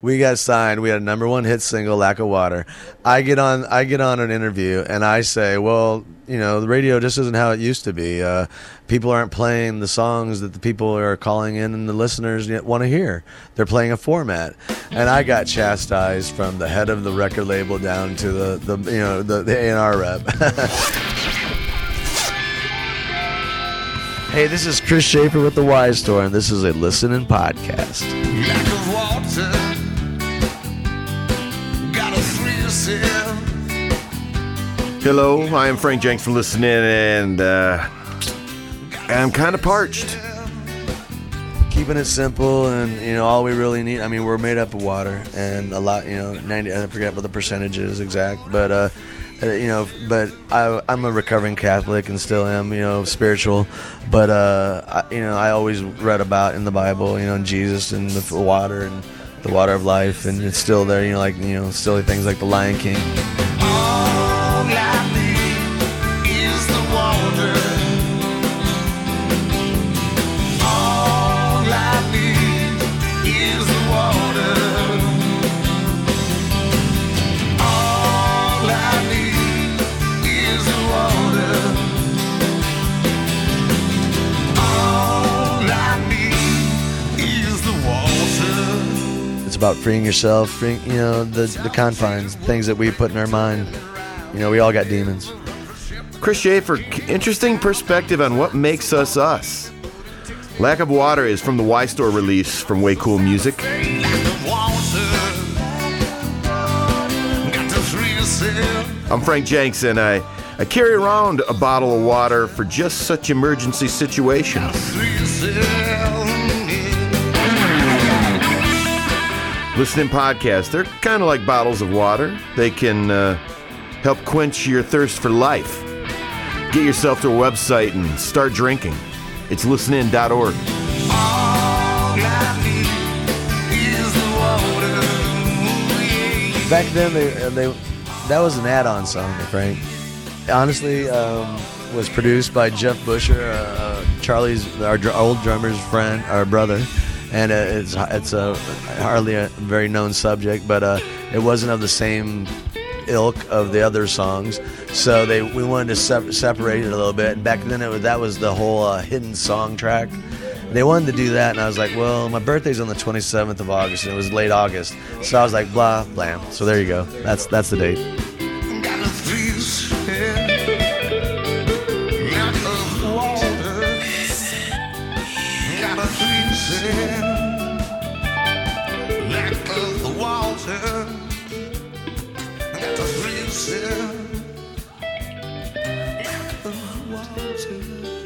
We got signed. We had a number one hit single, "Lack of Water." I get on. I get on an interview, and I say, "Well, you know, the radio just isn't how it used to be. Uh, people aren't playing the songs that the people are calling in and the listeners want to hear. They're playing a format." And I got chastised from the head of the record label down to the, the you know the A and R rep. hey, this is Chris Schaefer with the Y Store, and this is a listening podcast. Hello, I am Frank Jenks from Listening, and uh, I'm kind of parched. keeping it simple and you know all we really need i mean we're made up of water and a lot you know 90 i forget what the percentage is exact but uh uh, you know but I, i'm a recovering catholic and still am you know spiritual but uh I, you know i always read about in the bible you know jesus and the water and the water of life and it's still there you know like you know silly things like the lion king about freeing yourself freeing you know the the confines things that we put in our mind you know we all got demons Chris Schaefer, interesting perspective on what makes us us. Lack of Water is from the Y Store release from Way Cool Music. I'm Frank Jenks, and I, I carry around a bottle of water for just such emergency situations. Listening podcasts, they're kind of like bottles of water. They can uh, help quench your thirst for life. Get yourself to a website and start drinking. It's listenin.org. back then they they that was an add-on song frank honestly um, was produced by jeff busher uh, charlie's our dr- old drummer's friend our brother and uh, it's it's a hardly a very known subject, but uh, it wasn't of the same ilk of the other songs. So they we wanted to se- separate it a little bit. And back then, it was, that was the whole uh, hidden song track. They wanted to do that, and I was like, "Well, my birthday's on the 27th of August, and it was late August." So I was like, "Blah, blam." So there you go. That's that's the date. Got dancing Next to the water. To freezing Next to the water.